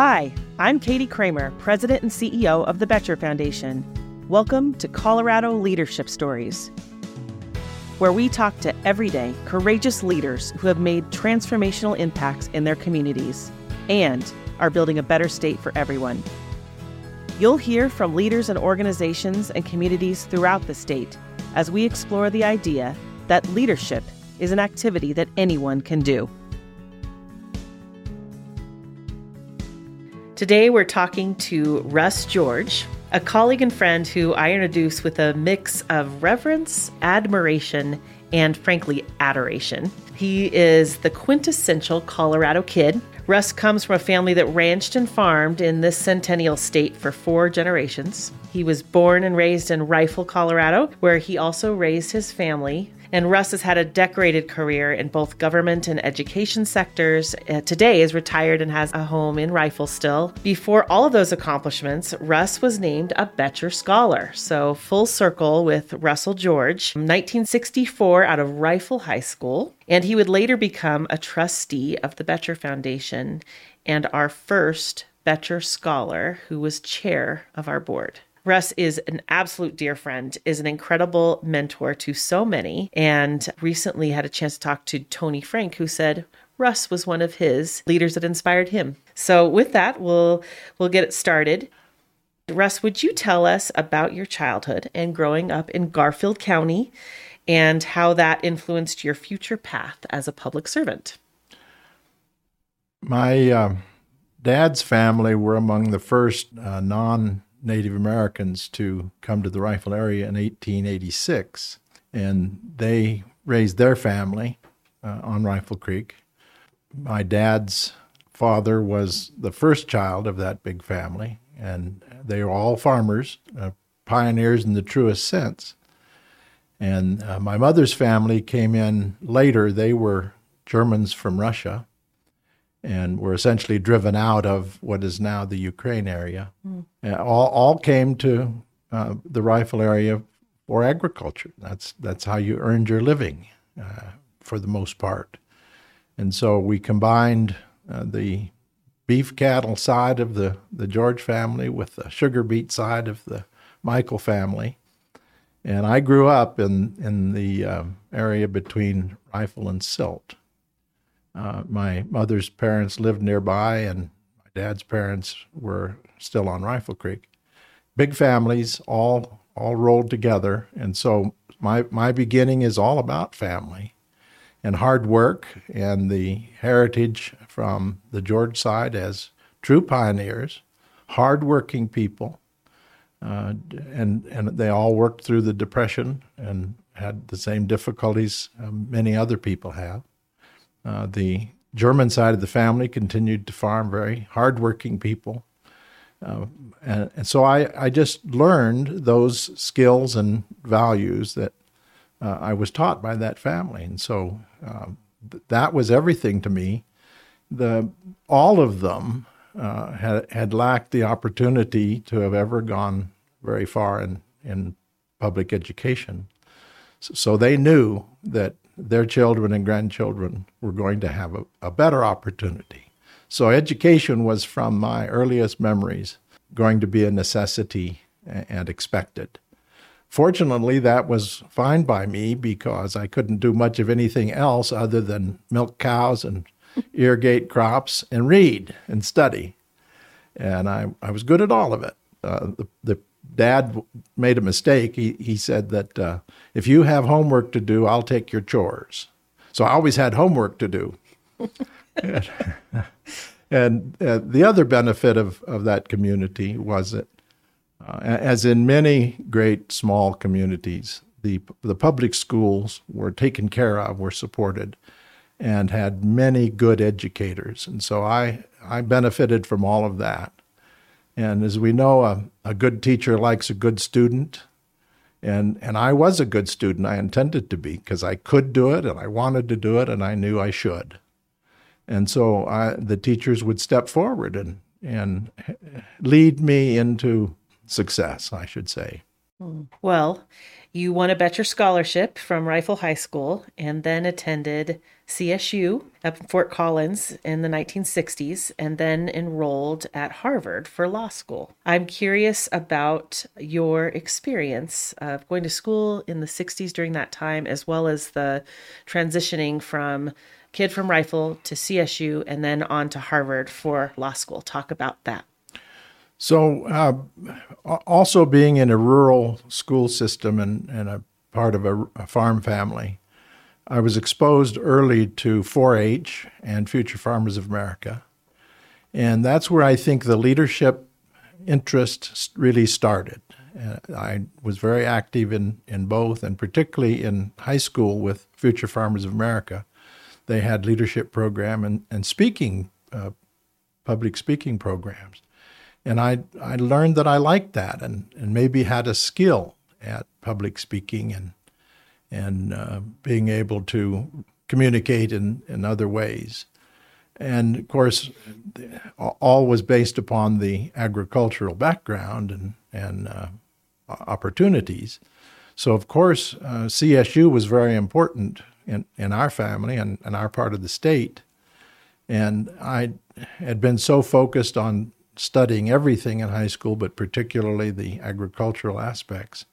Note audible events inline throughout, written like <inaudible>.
Hi, I'm Katie Kramer, President and CEO of the Boettcher Foundation. Welcome to Colorado Leadership Stories, where we talk to everyday, courageous leaders who have made transformational impacts in their communities and are building a better state for everyone. You'll hear from leaders and organizations and communities throughout the state as we explore the idea that leadership is an activity that anyone can do. Today, we're talking to Russ George, a colleague and friend who I introduce with a mix of reverence, admiration, and frankly, adoration. He is the quintessential Colorado kid. Russ comes from a family that ranched and farmed in this centennial state for four generations. He was born and raised in Rifle, Colorado, where he also raised his family and Russ has had a decorated career in both government and education sectors. Uh, today is retired and has a home in Rifle still. Before all of those accomplishments, Russ was named a Boettcher Scholar. So full circle with Russell George, 1964 out of Rifle High School. And he would later become a trustee of the Boettcher Foundation and our first Boettcher Scholar who was chair of our board. Russ is an absolute dear friend, is an incredible mentor to so many, and recently had a chance to talk to Tony Frank, who said Russ was one of his leaders that inspired him. So with that, we'll we'll get it started. Russ, would you tell us about your childhood and growing up in Garfield County and how that influenced your future path as a public servant? My uh, dad's family were among the first uh, non Native Americans to come to the Rifle area in 1886, and they raised their family uh, on Rifle Creek. My dad's father was the first child of that big family, and they were all farmers, uh, pioneers in the truest sense. And uh, my mother's family came in later. They were Germans from Russia, and were essentially driven out of what is now the Ukraine area. Mm. all, all came to uh, the rifle area for agriculture. That's that's how you earned your living, uh, for the most part. And so we combined uh, the beef cattle side of the, the George family with the sugar beet side of the Michael family. And I grew up in in the um, area between Rifle and Silt. Uh, my mother's parents lived nearby, and my dad's parents were still on Rifle Creek. Big families, all all rolled together, and so my my beginning is all about family and hard work and the heritage from the George side as true pioneers, hardworking people, uh, and and they all worked through the depression and had the same difficulties um, many other people have. Uh, the German side of the family continued to farm, very hardworking people. Uh, and, and, so I, I just learned those skills and values that uh, I was taught by that family. And so um, th- that was everything to me. The, all of them uh, had, had lacked the opportunity to have ever gone very far in, in public education. So, so they knew that their children and grandchildren were going to have a, a better opportunity. So, education was from my earliest memories going to be a necessity and expected. Fortunately, that was fine by me because I couldn't do much of anything else other than milk cows and <laughs> irrigate crops and read and study. And I, I was good at all of it. Uh, the, the dad made a mistake. He, he said that uh, if you have homework to do, I'll take your chores. So I always had homework to do. <laughs> and, uh, the other benefit of, of that community was that, uh, as in many great small communities, the, the public schools were taken care of, were supported, and had many good educators. And so I, I benefited from all of that. And as we know, a, a good teacher likes a good student. And, and I was a good student. I intended to be because I could do it and I wanted to do it and I knew I should. And so I, the teachers would step forward and, and lead me into success, I should say. Hmm. Well, You won a Boettcher Scholarship from Rifle High School and then attended CSU up in Fort Collins in the 1960s and then enrolled at Harvard for law school. I'm curious about your experience of going to school in the 60s during that time, as well as the transitioning from kid from Rifle to CSU and then on to Harvard for law school. Talk about that. So, uh, also being in a rural school system and, and a part of a, a farm family, I was exposed early to 4 H and Future Farmers of America. And that's where I think the leadership interest really started. Uh, I was very active in, in both, and particularly in high school with Future Farmers of America. They had leadership program and, and speaking, uh, public speaking programs. And I, I learned that I liked that and, and maybe had a skill at public speaking and, and uh, being able to communicate in, in other ways. And of course, all was based upon the agricultural background and, and uh, opportunities. So, of course, uh, CSU was very important in, in our family and, and our part of the state. And I had been so focused on studying everything in high school, but particularly the agricultural aspects,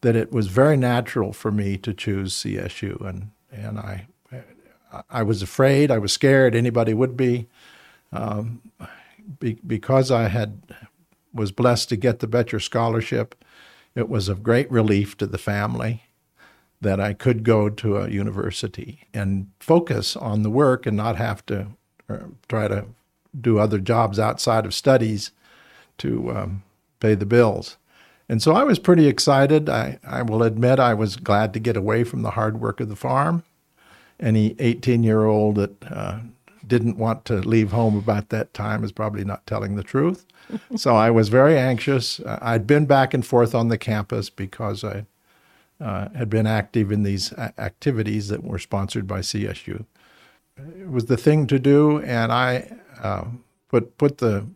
that it was very natural for me to choose CSU. And, and I, I was afraid, I was scared, anybody would be. Um, be, because I had was blessed to get the Boettcher Scholarship, it was of great relief to the family that I could go to a university and focus on the work and not have to uh, try to do other jobs outside of studies to um, pay the bills. And so I was pretty excited. I, I will admit I was glad to get away from the hard work of the farm. Any 18 year old that uh, didn't want to leave home about that time is probably not telling the truth. <laughs> so I was very anxious. Uh, I'd been back and forth on the campus because I uh, had been active in these activities that were sponsored by CSU. It was the thing to do, and I uh, put put the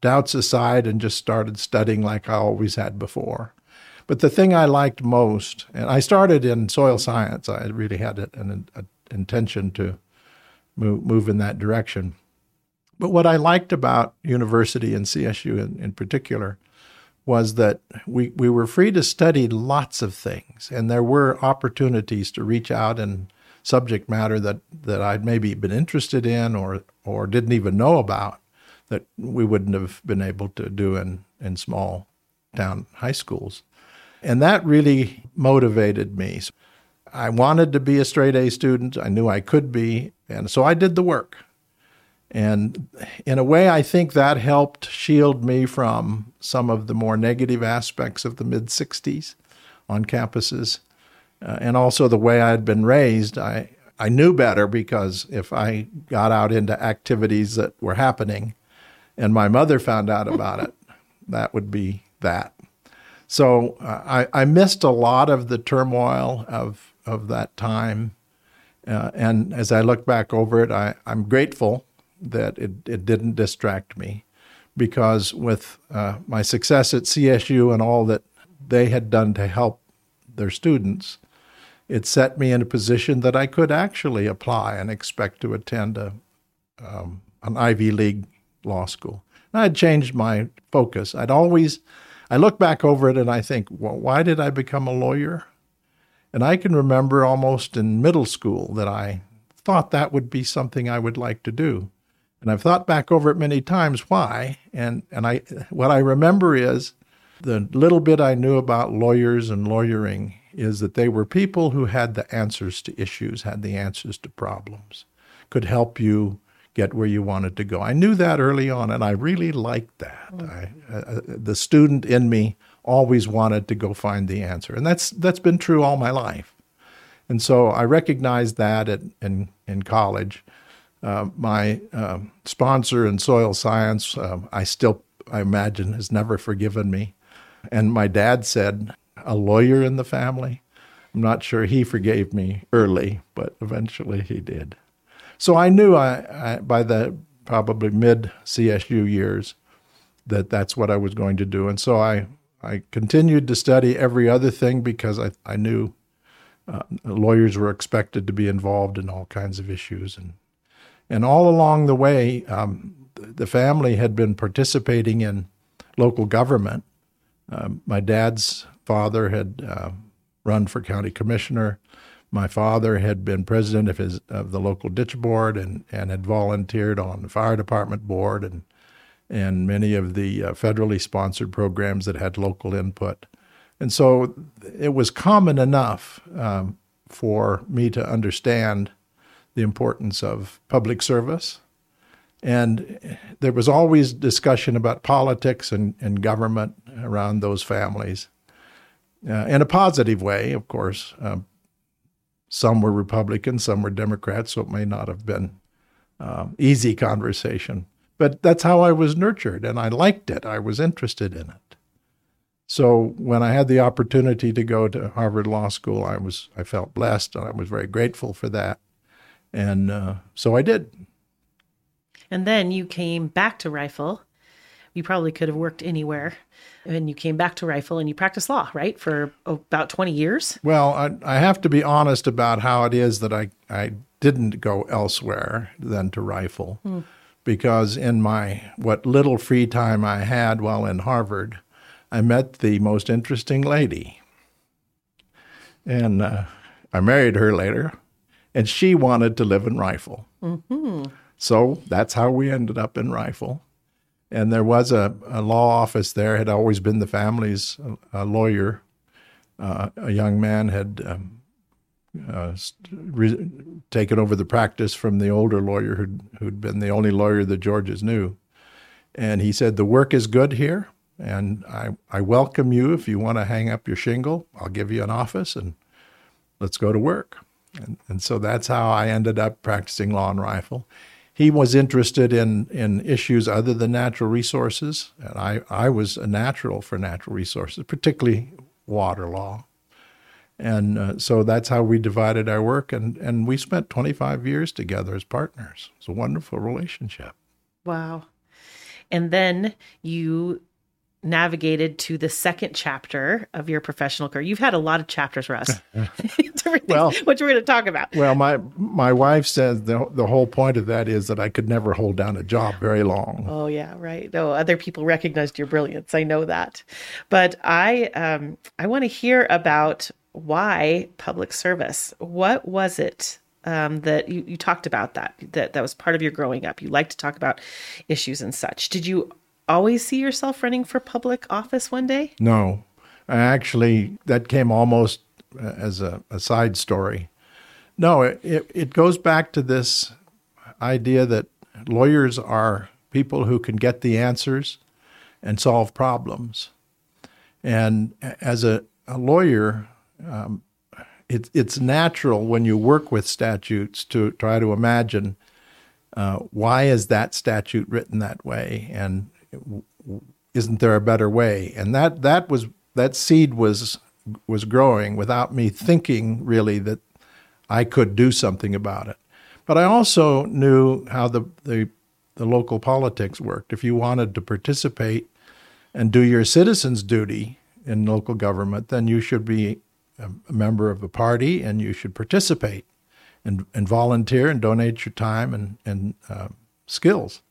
doubts aside and just started studying like I always had before. But the thing I liked most, and I started in soil science, I really had an, an intention to move, move in that direction. But what I liked about university and CSU in, in particular was that we, we were free to study lots of things, and there were opportunities to reach out and subject matter that, that I'd maybe been interested in or, or didn't even know about that we wouldn't have been able to do in, in small town high schools. And that really motivated me. I wanted to be a straight A student. I knew I could be. And so I did the work. And in a way, I think that helped shield me from some of the more negative aspects of the mid 60s on campuses uh, and also the way I'd been raised, I, I knew better because if I got out into activities that were happening and my mother found out about it, <laughs> that would be that. So uh, I, I missed a lot of the turmoil of, of that time. Uh, and as I look back over it, I, I'm grateful that it, it didn't distract me because with uh, my success at CSU and all that they had done to help their students, it set me in a position that I could actually apply and expect to attend a, um, an Ivy League law school. And I'd changed my focus. I'd always, I look back over it and I think, well, why did I become a lawyer? And I can remember almost in middle school that I thought that would be something I would like to do. And I've thought back over it many times why. And, and I, what I remember is the little bit I knew about lawyers and lawyering is that they were people who had the answers to issues, had the answers to problems, could help you get where you wanted to go. I knew that early on, and I really liked that. Mm. I, uh, the student in me always wanted to go find the answer, and that's that's been true all my life. And so I recognized that at, in in college. Uh, my uh, sponsor in soil science, uh, I still, I imagine, has never forgiven me. And my dad said, a lawyer in the family. I'm not sure he forgave me early, but eventually he did. So I knew I, I by the probably mid CSU years that that's what I was going to do, and so I I continued to study every other thing because I, I knew uh, lawyers were expected to be involved in all kinds of issues. And, and all along the way, um, the family had been participating in local government. Um, my dad's father had uh, run for county commissioner. My father had been president of his of the local ditch board and, and had volunteered on the fire department board and and many of the uh, federally sponsored programs that had local input. And so it was common enough um, for me to understand the importance of public service. And there was always discussion about politics and, and government around those families. Uh, in a positive way, of course. Um, some were Republicans, some were Democrats, so it may not have been uh, easy conversation. But that's how I was nurtured, and I liked it. I was interested in it. So when I had the opportunity to go to Harvard Law School, I was I felt blessed, and I was very grateful for that, and uh, so I did. And then you came back to Rifle. You probably could have worked anywhere, and you came back to Rifle and you practiced law, right, for about twenty years. Well, I, I have to be honest about how it is that I I didn't go elsewhere than to Rifle. Hmm because in my what little free time I had while in Harvard, I met the most interesting lady. And uh, I married her later, and she wanted to live in Rifle. Mm-hmm. So that's how we ended up in Rifle. And there was a, a law office there, had always been the family's uh, lawyer. Uh, a young man had um, uh, re- taken over the practice from the older lawyer who'd, who'd been the only lawyer the Georges knew. And he said, The work is good here, and I, I welcome you. If you want to hang up your shingle, I'll give you an office and let's go to work. And, and so that's how I ended up practicing law and rifle. He was interested in, in issues other than natural resources, and I, I was a natural for natural resources, particularly water law. And uh, so that's how we divided our work. And, and we spent 25 years together as partners. It's a wonderful relationship. Wow. And then you navigated to the second chapter of your professional career. You've had a lot of chapters, Russ. <laughs> <laughs> well, what you're going to talk about. Well, my my wife says the the whole point of that is that I could never hold down a job very long. Oh yeah, right. No, other people recognized your brilliance. I know that, but I um I want to hear about why public service? What was it um, that you, you talked about that, that that was part of your growing up? You like to talk about issues and such. Did you always see yourself running for public office one day? No, actually, that came almost uh, as a, a side story. No, it, it, goes back to this idea that lawyers are people who can get the answers and solve problems. And as a, a lawyer, um, it, it's natural when you work with statutes to try to imagine uh, why is that statute written that way, and isn't there a better way? And that that was that seed was was growing without me thinking really that I could do something about it. But I also knew how the, the, the local politics worked. If you wanted to participate and do your citizens' duty in local government, then you should be a member of a party and you should participate and, and volunteer and donate your time and, and uh, skills.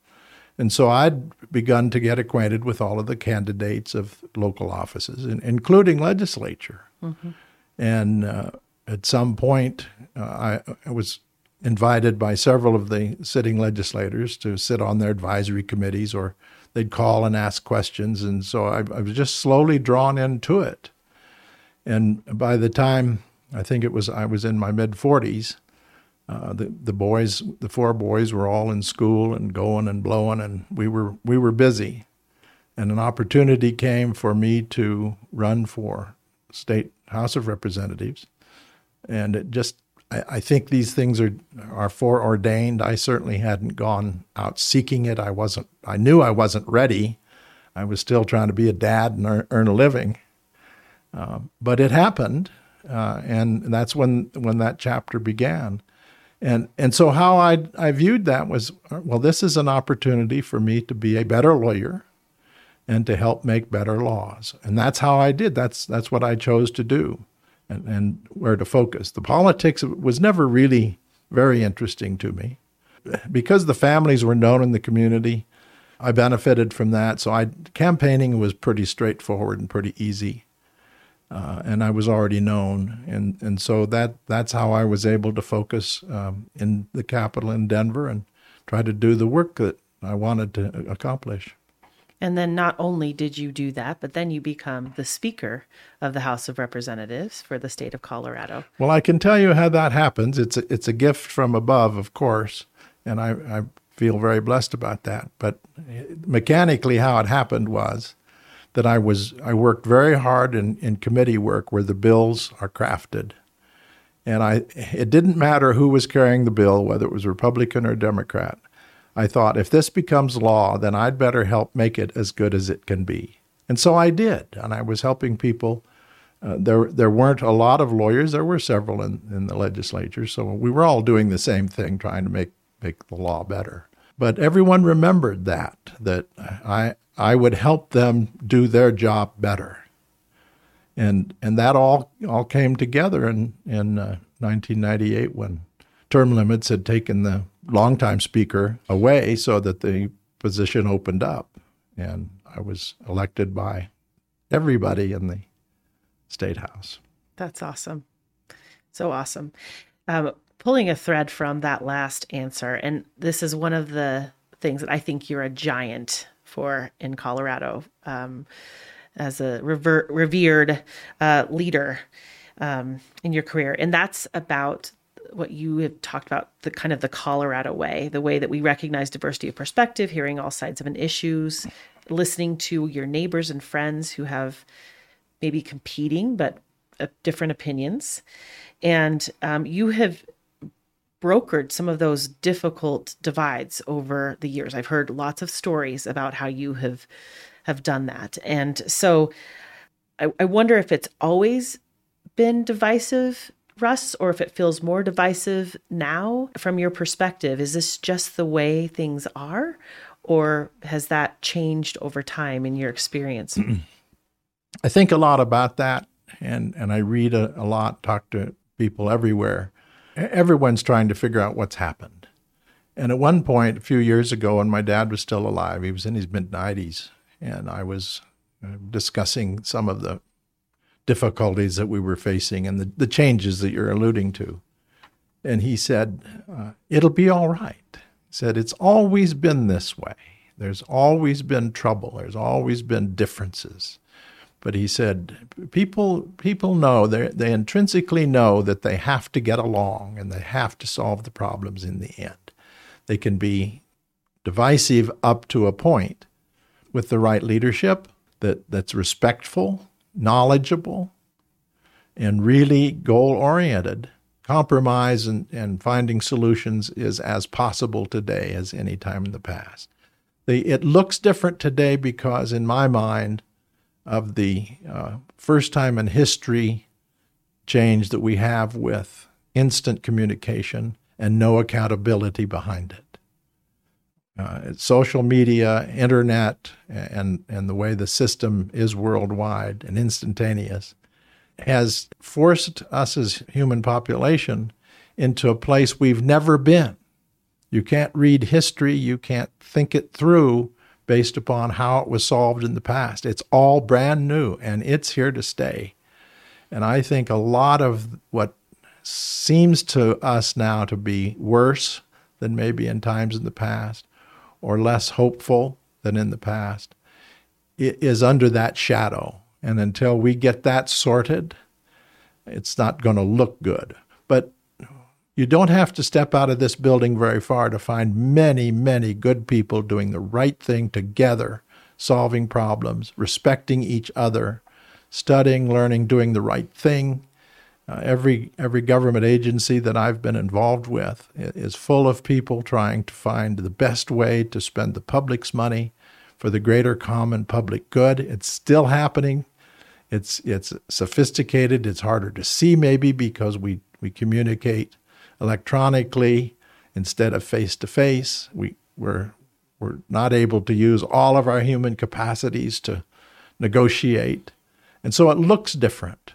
And so I'd begun to get acquainted with all of the candidates of local offices, including legislature. Mm-hmm. And uh, at some point, uh, I, I, was invited by several of the sitting legislators to sit on their advisory committees, or they'd call and ask questions. And so I, I was just slowly drawn into it. And by the time I think it was I was in my mid 40s, uh, the boys, the four boys, were all in school and going and blowing, and we were we were busy. And an opportunity came for me to run for state House of Representatives, and it just I, I think these things are are foreordained. I certainly hadn't gone out seeking it. I wasn't. I knew I wasn't ready. I was still trying to be a dad and earn, earn a living. Uh, but it happened, uh, and that's when when that chapter began. And and so how I I viewed that was well, this is an opportunity for me to be a better lawyer, and to help make better laws. And that's how I did. That's that's what I chose to do and, and where to focus. The politics was never really very interesting to me. Because the families were known in the community, I benefited from that. So I campaigning was pretty straightforward and pretty easy. Uh, and I was already known, and and so that that's how I was able to focus um, in the capital in Denver and try to do the work that I wanted to accomplish. And then not only did you do that, but then you become the Speaker of the House of Representatives for the state of Colorado. Well, I can tell you how that happens. It's a, it's a gift from above, of course, and I, I feel very blessed about that. But mechanically, how it happened was that I was I worked very hard in, in committee work where the bills are crafted. And I it didn't matter who was carrying the bill, whether it was Republican or Democrat. I thought, if this becomes law, then I'd better help make it as good as it can be. And so I did, and I was helping people. Uh, there, there weren't a lot of lawyers. There were several in, in the legislature, so we were all doing the same thing, trying to make make the law better. But everyone remembered that that I I would help them do their job better, and and that all all came together in in uh, 1998 when term limits had taken the longtime speaker away so that the position opened up. And I was elected by everybody in the state house. That's awesome. So awesome. Um, pulling a thread from that last answer, and this is one of the things that I think you're a giant for in Colorado um, as a rever- revered uh, leader um, in your career, and that's about what you have talked about the kind of the Colorado way, the way that we recognize diversity of perspective, hearing all sides of an issues, listening to your neighbors and friends who have maybe competing but uh, different opinions, and um, you have brokered some of those difficult divides over the years. I've heard lots of stories about how you have have done that, and so I, I wonder if it's always been divisive Russ, or if it feels more divisive now from your perspective. Is this just the way things are, or has that changed over time in your experience? <clears throat> I think a lot about that, and, and I read a, a lot, talk to people everywhere. Everyone's trying to figure out what's happened. And at one point, a few years ago, when my dad was still alive, he was in his mid 90s, and I was uh, discussing some of the difficulties that we were facing and the, the changes that you're alluding to. And he said, uh, It'll be all right. He said, It's always been this way. There's always been trouble. There's always been differences. But he said, people, people know, they they intrinsically know that they have to get along and they have to solve the problems in the end. They can be divisive up to a point with the right leadership that, that's respectful knowledgeable, and really goal oriented. Compromise and, and finding solutions is as possible today as any time in the past. The, it looks different today because, in my mind, of the uh, first time in history change that we have with instant communication and no accountability behind it uh, social media, internet, and, and the way the system is worldwide and instantaneous has forced us as human population into a place we've never been. You can't read history, you can't think it through based upon how it was solved in the past. It's all brand new and it's here to stay. And I think a lot of what seems to us now to be worse than maybe in times in the past or less hopeful than in the past is under that shadow. And until we get that sorted, it's not going to look good. But you don't have to step out of this building very far to find many, many good people doing the right thing together, solving problems, respecting each other, studying, learning, doing the right thing, uh, every every government agency that I've been involved with is full of people trying to find the best way to spend the public's money for the greater common public good. It's still happening. It's it's sophisticated. It's harder to see maybe because we we communicate electronically instead of face to face. We we're we're not able to use all of our human capacities to negotiate. And so it looks different.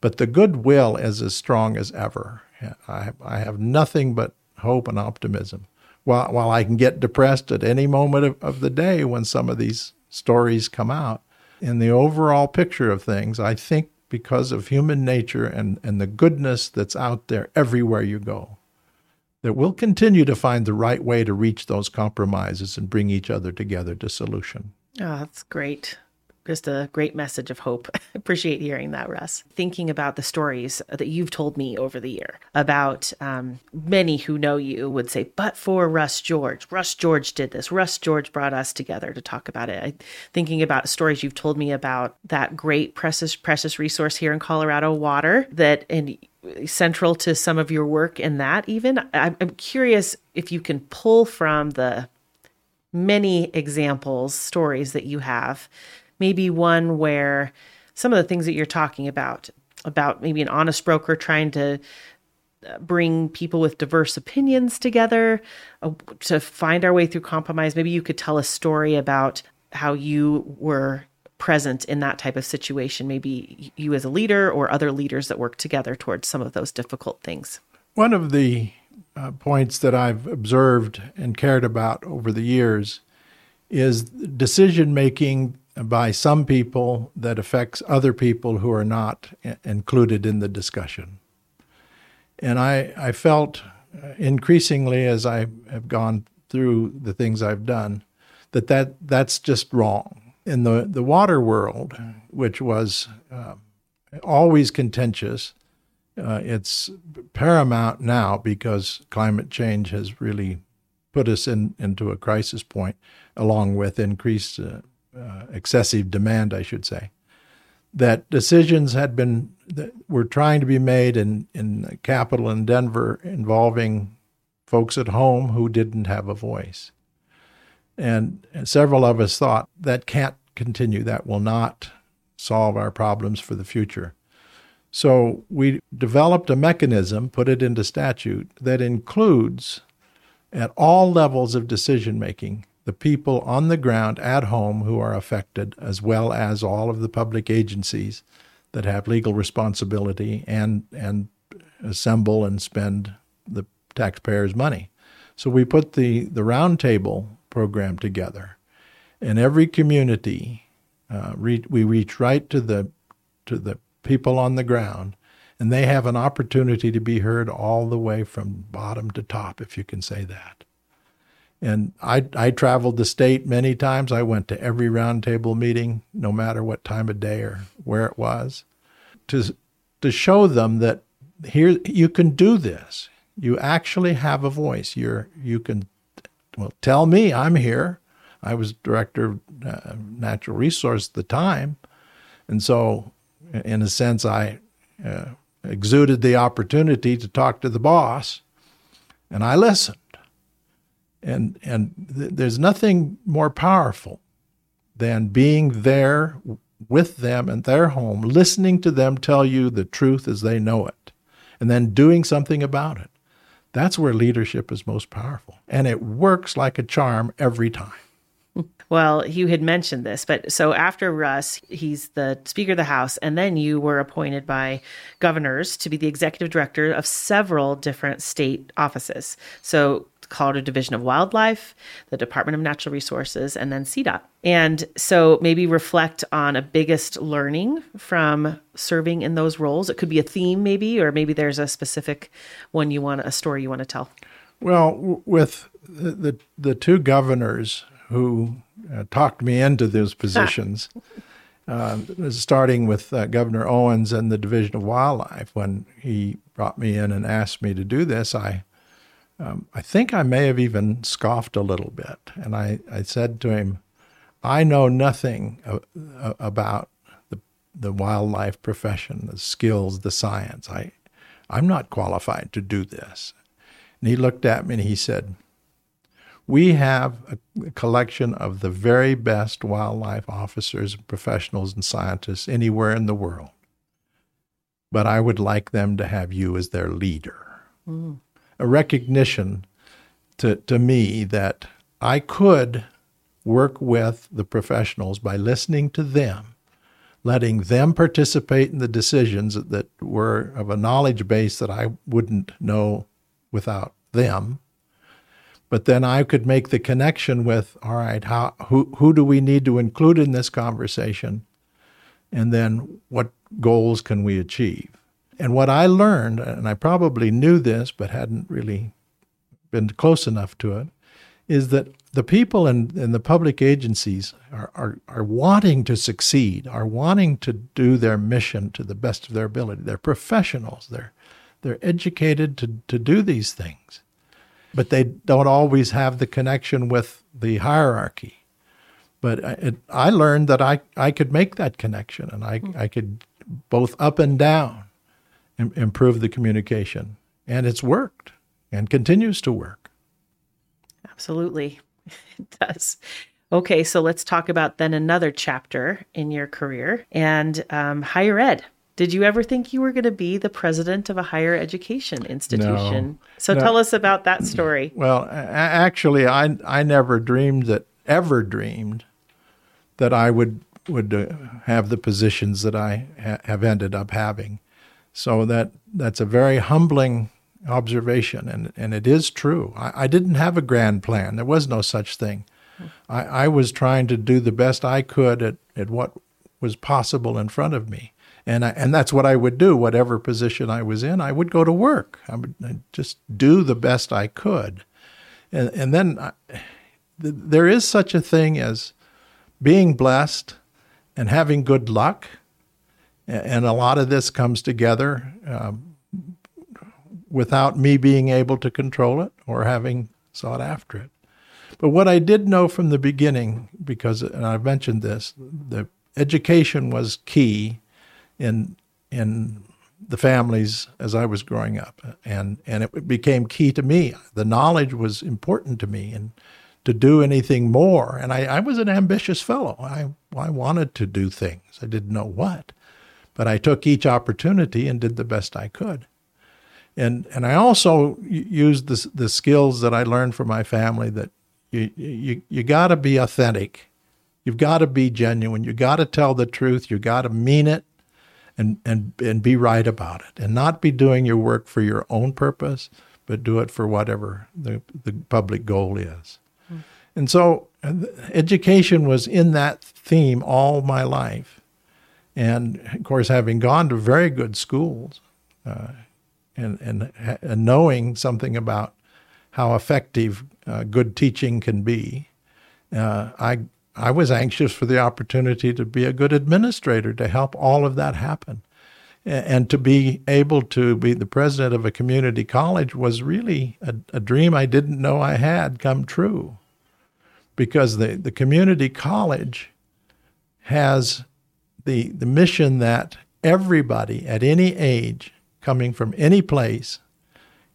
But the goodwill is as strong as ever. I, I have nothing but hope and optimism. While, while I can get depressed at any moment of, of the day when some of these stories come out, in the overall picture of things, I think because of human nature and, and the goodness that's out there everywhere you go, that we'll continue to find the right way to reach those compromises and bring each other together to solution. Oh, that's great just a great message of hope. <laughs> Appreciate hearing that, Russ. Thinking about the stories that you've told me over the year about um, many who know you would say, but for Russ George, Russ George did this. Russ George brought us together to talk about it. I, thinking about stories you've told me about that great precious precious resource here in Colorado, water that and central to some of your work in that. Even I'm, I'm curious if you can pull from the many examples, stories that you have maybe one where some of the things that you're talking about, about maybe an honest broker trying to uh, bring people with diverse opinions together uh, to find our way through compromise. Maybe you could tell a story about how you were present in that type of situation, maybe you as a leader or other leaders that work together towards some of those difficult things. One of the uh, points that I've observed and cared about over the years is decision making by some people that affects other people who are not included in the discussion. And I, I felt increasingly as I have gone through the things I've done that, that that's just wrong. In the, the water world, which was uh, always contentious, uh, it's paramount now because climate change has really put us in, into a crisis point, along with increased uh, uh, excessive demand, I should say, that decisions had been that were trying to be made in in the capital in Denver involving folks at home who didn't have a voice, and, and several of us thought that can't continue. That will not solve our problems for the future. So we developed a mechanism, put it into statute, that includes at all levels of decision making the people on the ground at home who are affected, as well as all of the public agencies that have legal responsibility and and assemble and spend the taxpayers' money. So we put the the roundtable program together, in every community, uh, re- we reach right to the to the people on the ground, and they have an opportunity to be heard all the way from bottom to top, if you can say that. And I, I traveled the state many times. I went to every roundtable meeting, no matter what time of day or where it was, to, to show them that here you can do this. You actually have a voice. You're, you can, well, tell me I'm here. I was director of uh, natural resource at the time. And so, in a sense, I uh, exuded the opportunity to talk to the boss, and I listened. And, and th- there's nothing more powerful than being there with them in their home, listening to them tell you the truth as they know it, and then doing something about it. That's where leadership is most powerful. And it works like a charm every time. <laughs> Well, you had mentioned this, but so after Russ, he's the Speaker of the House, and then you were appointed by governors to be the executive director of several different state offices. So Colorado Division of Wildlife, the Department of Natural Resources, and then CDOT. And so maybe reflect on a biggest learning from serving in those roles. It could be a theme, maybe, or maybe there's a specific one you want, a story you want to tell. Well, with the, the, the two governors who uh, talked me into those <laughs> positions, uh, starting with uh, Governor Owens and the Division of Wildlife, when he brought me in and asked me to do this, I um, I think I may have even scoffed a little bit. And I, I said to him, I know nothing about the, the wildlife profession, the skills, the science. I, I'm not qualified to do this. And he looked at me and he said, We have a, a collection of the very best wildlife officers, professionals, and scientists anywhere in the world. But I would like them to have you as their leader. Mm a recognition to, to me that I could work with the professionals by listening to them, letting them participate in the decisions that were of a knowledge base that I wouldn't know without them. But then I could make the connection with, all right, how who who do we need to include in this conversation? And then what goals can we achieve? And what I learned, and I probably knew this but hadn't really been close enough to it, is that the people in, in the public agencies are, are, are wanting to succeed, are wanting to do their mission to the best of their ability. They're professionals, they're, they're educated to, to do these things, but they don't always have the connection with the hierarchy. But it, I learned that I, I could make that connection and I, hmm. I could both up and down improve the communication. And it's worked and continues to work. Absolutely. <laughs> It does. Okay, so let's talk about then another chapter in your career and um, higher ed. Did you ever think you were going to be the president of a higher education institution? No, so no. tell us about that story. <clears throat> Well, actually, I I never dreamed that ever dreamed that I would would uh, have the positions that I ha- have ended up having. So that that's a very humbling observation, and, and it is true. I, I didn't have a grand plan. There was no such thing. I, I was trying to do the best I could at, at what was possible in front of me. And I, and that's what I would do. Whatever position I was in, I would go to work. I would I'd just do the best I could, and and then I, th- there is such a thing as being blessed and having good luck, and a lot of this comes together um, without me being able to control it or having sought after it. But what I did know from the beginning, because and I've mentioned this, the education was key in in the families as I was growing up, and and it became key to me. The knowledge was important to me, and to do anything more. And I, I was an ambitious fellow. I I wanted to do things. I didn't know what, but I took each opportunity and did the best I could. And and I also used the the skills that I learned from my family that you you you got to be authentic, you've got to be genuine, you got to tell the truth, you got to mean it, and and and be right about it, and not be doing your work for your own purpose, but do it for whatever the the public goal is. Mm. And so, education was in that theme all my life, and of course, having gone to very good schools. Uh, and, and, and knowing something about how effective uh, good teaching can be, uh, I, I was anxious for the opportunity to be a good administrator to help all of that happen. And to be able to be the president of a community college was really a, a dream I didn't know I had come true. Because the, the community college has the, the mission that everybody at any age coming from any place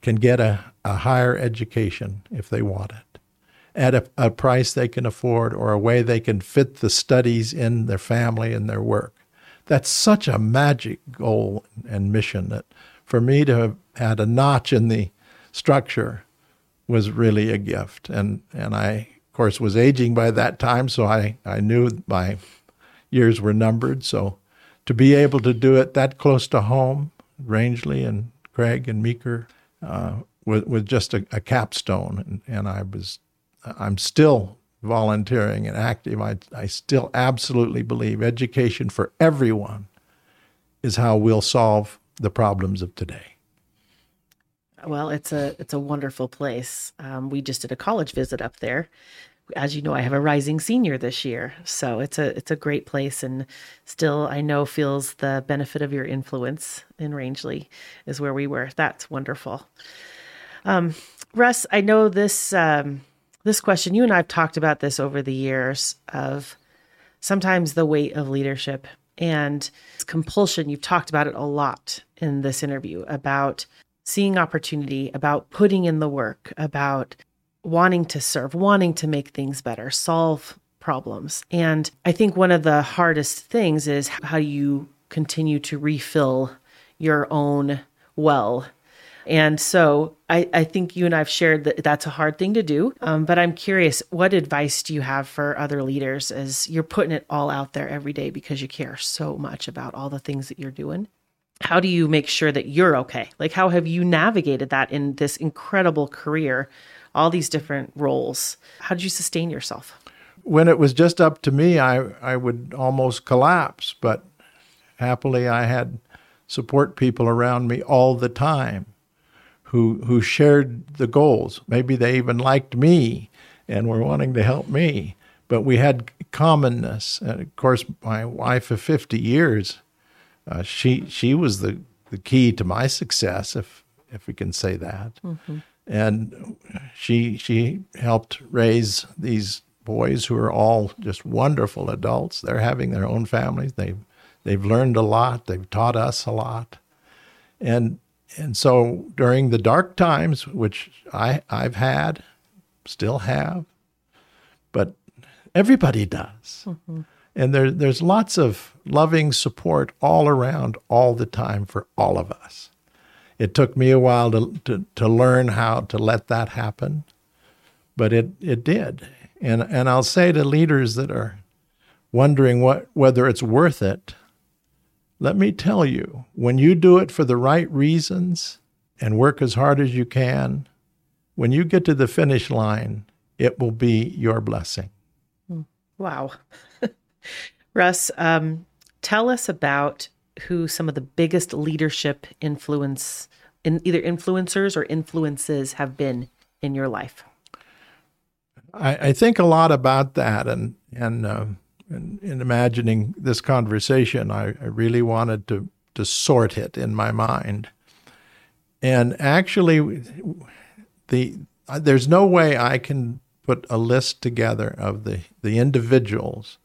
can get a, a higher education if they want it at a, a price they can afford or a way they can fit the studies in their family and their work. That's such a magic goal and mission that for me to have had a notch in the structure was really a gift. And, and I, of course, was aging by that time, so I, I knew my years were numbered. So to be able to do it that close to home Rangely and Craig and Meeker uh, with, with just a, a capstone. And, and, I was, I'm still volunteering and active. I, I still absolutely believe education for everyone is how we'll solve the problems of today. Well, it's a it's a wonderful place. Um, we just did a college visit up there, as you know, I have a rising senior this year, so it's a it's a great place, and still I know feels the benefit of your influence in Rangely is where we were. That's wonderful. Um, Russ, I know this um, this question. You and I've talked about this over the years of sometimes the weight of leadership and compulsion. You've talked about it a lot in this interview about seeing opportunity, about putting in the work, about wanting to serve, wanting to make things better, solve problems. And I think one of the hardest things is how you continue to refill your own well. And so I, I think you and I've shared that that's a hard thing to do. Um, but I'm curious, what advice do you have for other leaders as you're putting it all out there every day because you care so much about all the things that you're doing? How do you make sure that you're okay? Like, how have you navigated that in this incredible career, all these different roles? How did you sustain yourself? When it was just up to me, I, I would almost collapse, but happily I had support people around me all the time who who shared the goals. Maybe they even liked me and were wanting to help me. But we had commonness. And of course, my wife of 50 years, uh, she she was the, the key to my success, if if we can say that. Mm-hmm. And she she helped raise these boys who are all just wonderful adults. They're having their own families. They've they've learned a lot. They've taught us a lot. And and so during the dark times, which I, I've had, still have, but everybody does. Mm-hmm. And there, there's lots of loving support all around all the time for all of us. It took me a while to, to, to learn how to let that happen, but it, it did. And, and I'll say to leaders that are wondering what, whether it's worth it, let me tell you, when you do it for the right reasons and work as hard as you can, when you get to the finish line, it will be your blessing. Hmm. Wow. <laughs> Russ, um, tell us about who some of the biggest leadership influence in either influencers or influences have been in your life. I, I think a lot about that, and and uh, in, in imagining this conversation, I, I really wanted to, to sort it in my mind. And actually, the there's no way I can put a list together of the, the individuals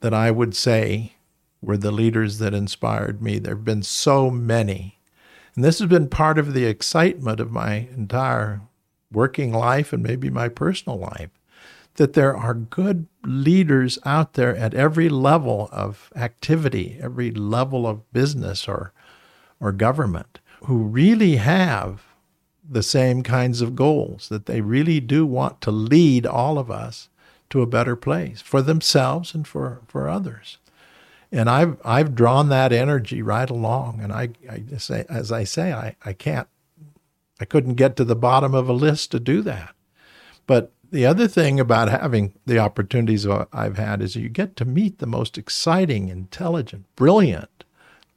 that I would say were the leaders that inspired me. There have been so many. And this has been part of the excitement of my entire working life and maybe my personal life that there are good leaders out there at every level of activity, every level of business or, or government who really have the same kinds of goals, that they really do want to lead all of us to a better place for themselves and for, for others. And I've I've drawn that energy right along. And I, I say as I say, I, I can't I couldn't get to the bottom of a list to do that. But the other thing about having the opportunities I've had is you get to meet the most exciting, intelligent, brilliant,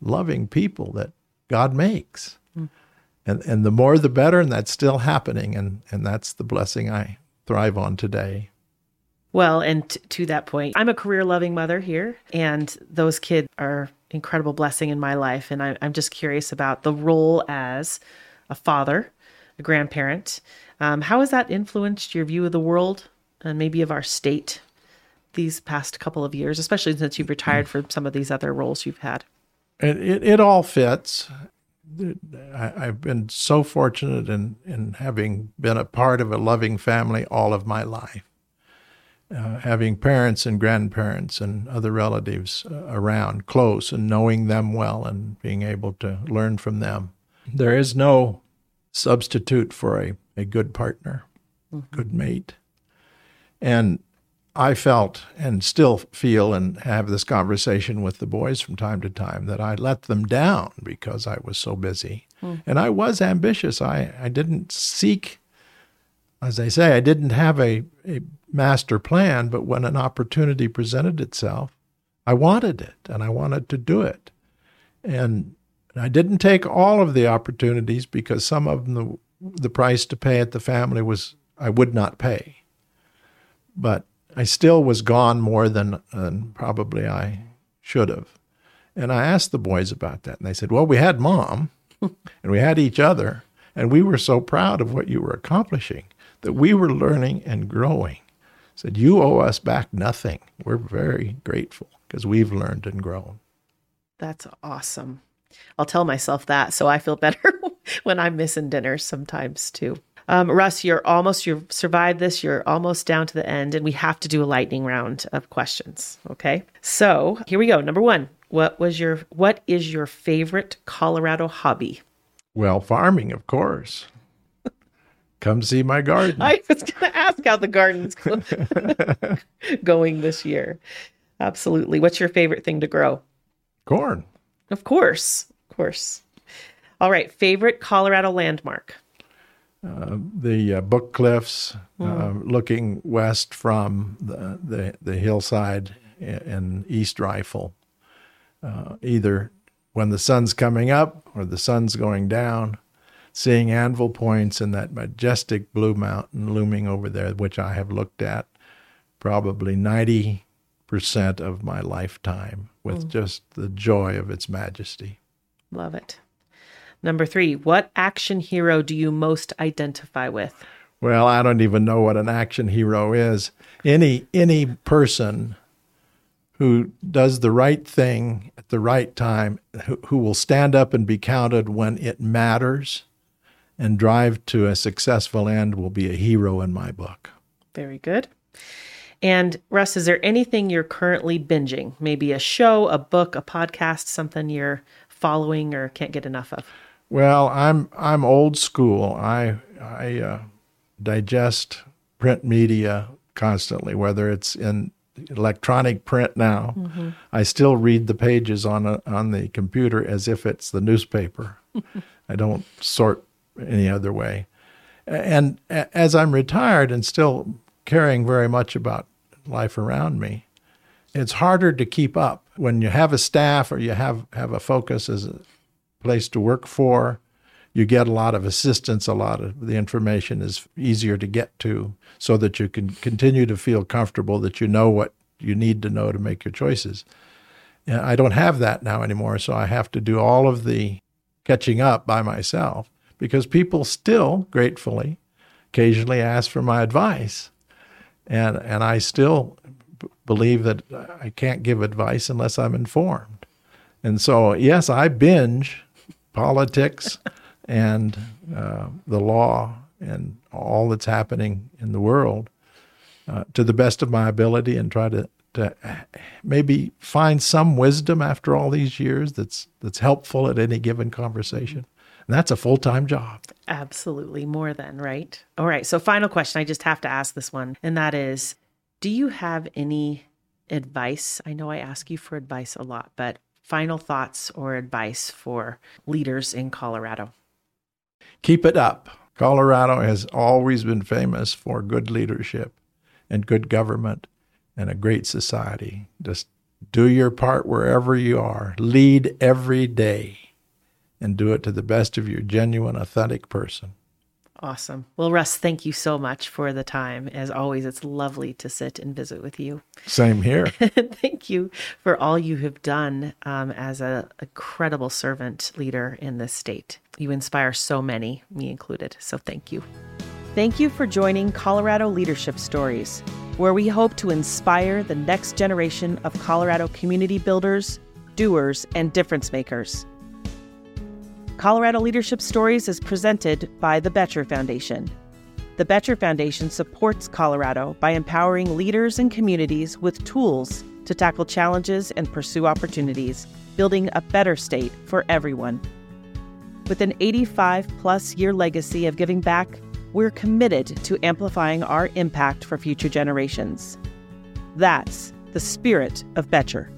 loving people that God makes. Mm. And and the more the better, and that's still happening. And, and that's the blessing I thrive on today. Well, and t- to that point, I'm a career loving mother here, and those kids are incredible blessing in my life. And I, I'm just curious about the role as a father, a grandparent, um, how has that influenced your view of the world and maybe of our state these past couple of years, especially since you've retired from some of these other roles you've had? It, it, it all fits. I, I've been so fortunate in, in having been a part of a loving family all of my life. Uh, having parents and grandparents and other relatives uh, around close and knowing them well and being able to learn from them. There is no substitute for a a good partner, mm-hmm. good mate. And I felt and still feel and have this conversation with the boys from time to time that I let them down because I was so busy. Mm. And I was ambitious. I, I didn't seek, as I say, I didn't have a, a master plan, but when an opportunity presented itself, I wanted it and I wanted to do it. And I didn't take all of the opportunities because some of them the the price to pay at the family was I would not pay. But I still was gone more than, than probably I should have. And I asked the boys about that, and they said, Well, we had mom <laughs> and we had each other, and we were so proud of what you were accomplishing that we were learning and growing. Said, You owe us back nothing. We're very grateful because we've learned and grown. That's awesome. I'll tell myself that so I feel better <laughs> when I'm missing dinners sometimes too. Um, Russ, you're almost you've survived this. You're almost down to the end, and we have to do a lightning round of questions. Okay, so here we go. Number one, what was your what is your favorite Colorado hobby? Well, farming, of course. Come see my garden. <laughs> I was going to ask how the garden's <laughs> going this year. Absolutely. What's your favorite thing to grow? Corn. Of course. Of course. All right. Favorite Colorado landmark? Uh, the uh, Book Cliffs, uh, looking west from the, the, the hillside in, in East Rifle, uh, either when the sun's coming up or the sun's going down, seeing anvil points and that majestic blue mountain looming over there, which I have looked at probably 90% of my lifetime with mm. just the joy of its majesty. Love it. Number three, what action hero do you most identify with? Well, I don't even know what an action hero is. Any any person who does the right thing at the right time, who, who will stand up and be counted when it matters and drive to a successful end will be a hero in my book. Very good. And Russ, is there anything you're currently binging? Maybe a show, a book, a podcast, something you're following or can't get enough of? Well, I'm I'm old school. I I uh, digest print media constantly, whether it's in electronic print now. I still read the pages on a, on the computer as if it's the newspaper. <laughs> I don't sort any other way. And as I'm retired and still caring very much about life around me, it's harder to keep up when you have a staff or you have, have a focus as a place to work for. You get a lot of assistance. A lot of the information is easier to get to so that you can continue to feel comfortable that you know what you need to know to make your choices. And I don't have that now anymore, so I have to do all of the catching up by myself because people still gratefully occasionally ask for my advice. And, and I still b- believe that I can't give advice unless I'm informed. And so, yes, I binge politics <laughs> and uh, the law and all that's happening in the world uh, to the best of my ability and try to, to maybe find some wisdom after all these years that's, that's helpful at any given conversation. That's a full time job. Absolutely. More than, right? All right. So, final question. I just have to ask this one. And that is Do you have any advice? I know I ask you for advice a lot, but final thoughts or advice for leaders in Colorado? Keep it up. Colorado has always been famous for good leadership and good government and a great society. Just do your part wherever you are. Lead every day and do it to the best of your genuine, authentic person. Awesome. Well, Russ, thank you so much for the time. As always, it's lovely to sit and visit with you. Same here. <laughs> thank you for all you have done um, as a, a credible servant leader in this state. You inspire so many, me included. So thank you. Thank you for joining Colorado Leadership Stories, where we hope to inspire the next generation of Colorado community builders, doers, and difference makers. Colorado Leadership Stories is presented by the Boettcher Foundation. The Boettcher Foundation supports Colorado by empowering leaders and communities with tools to tackle challenges and pursue opportunities, building a better state for everyone. With an 85 plus year legacy of giving back, we're committed to amplifying our impact for future generations. That's the spirit of Boettcher.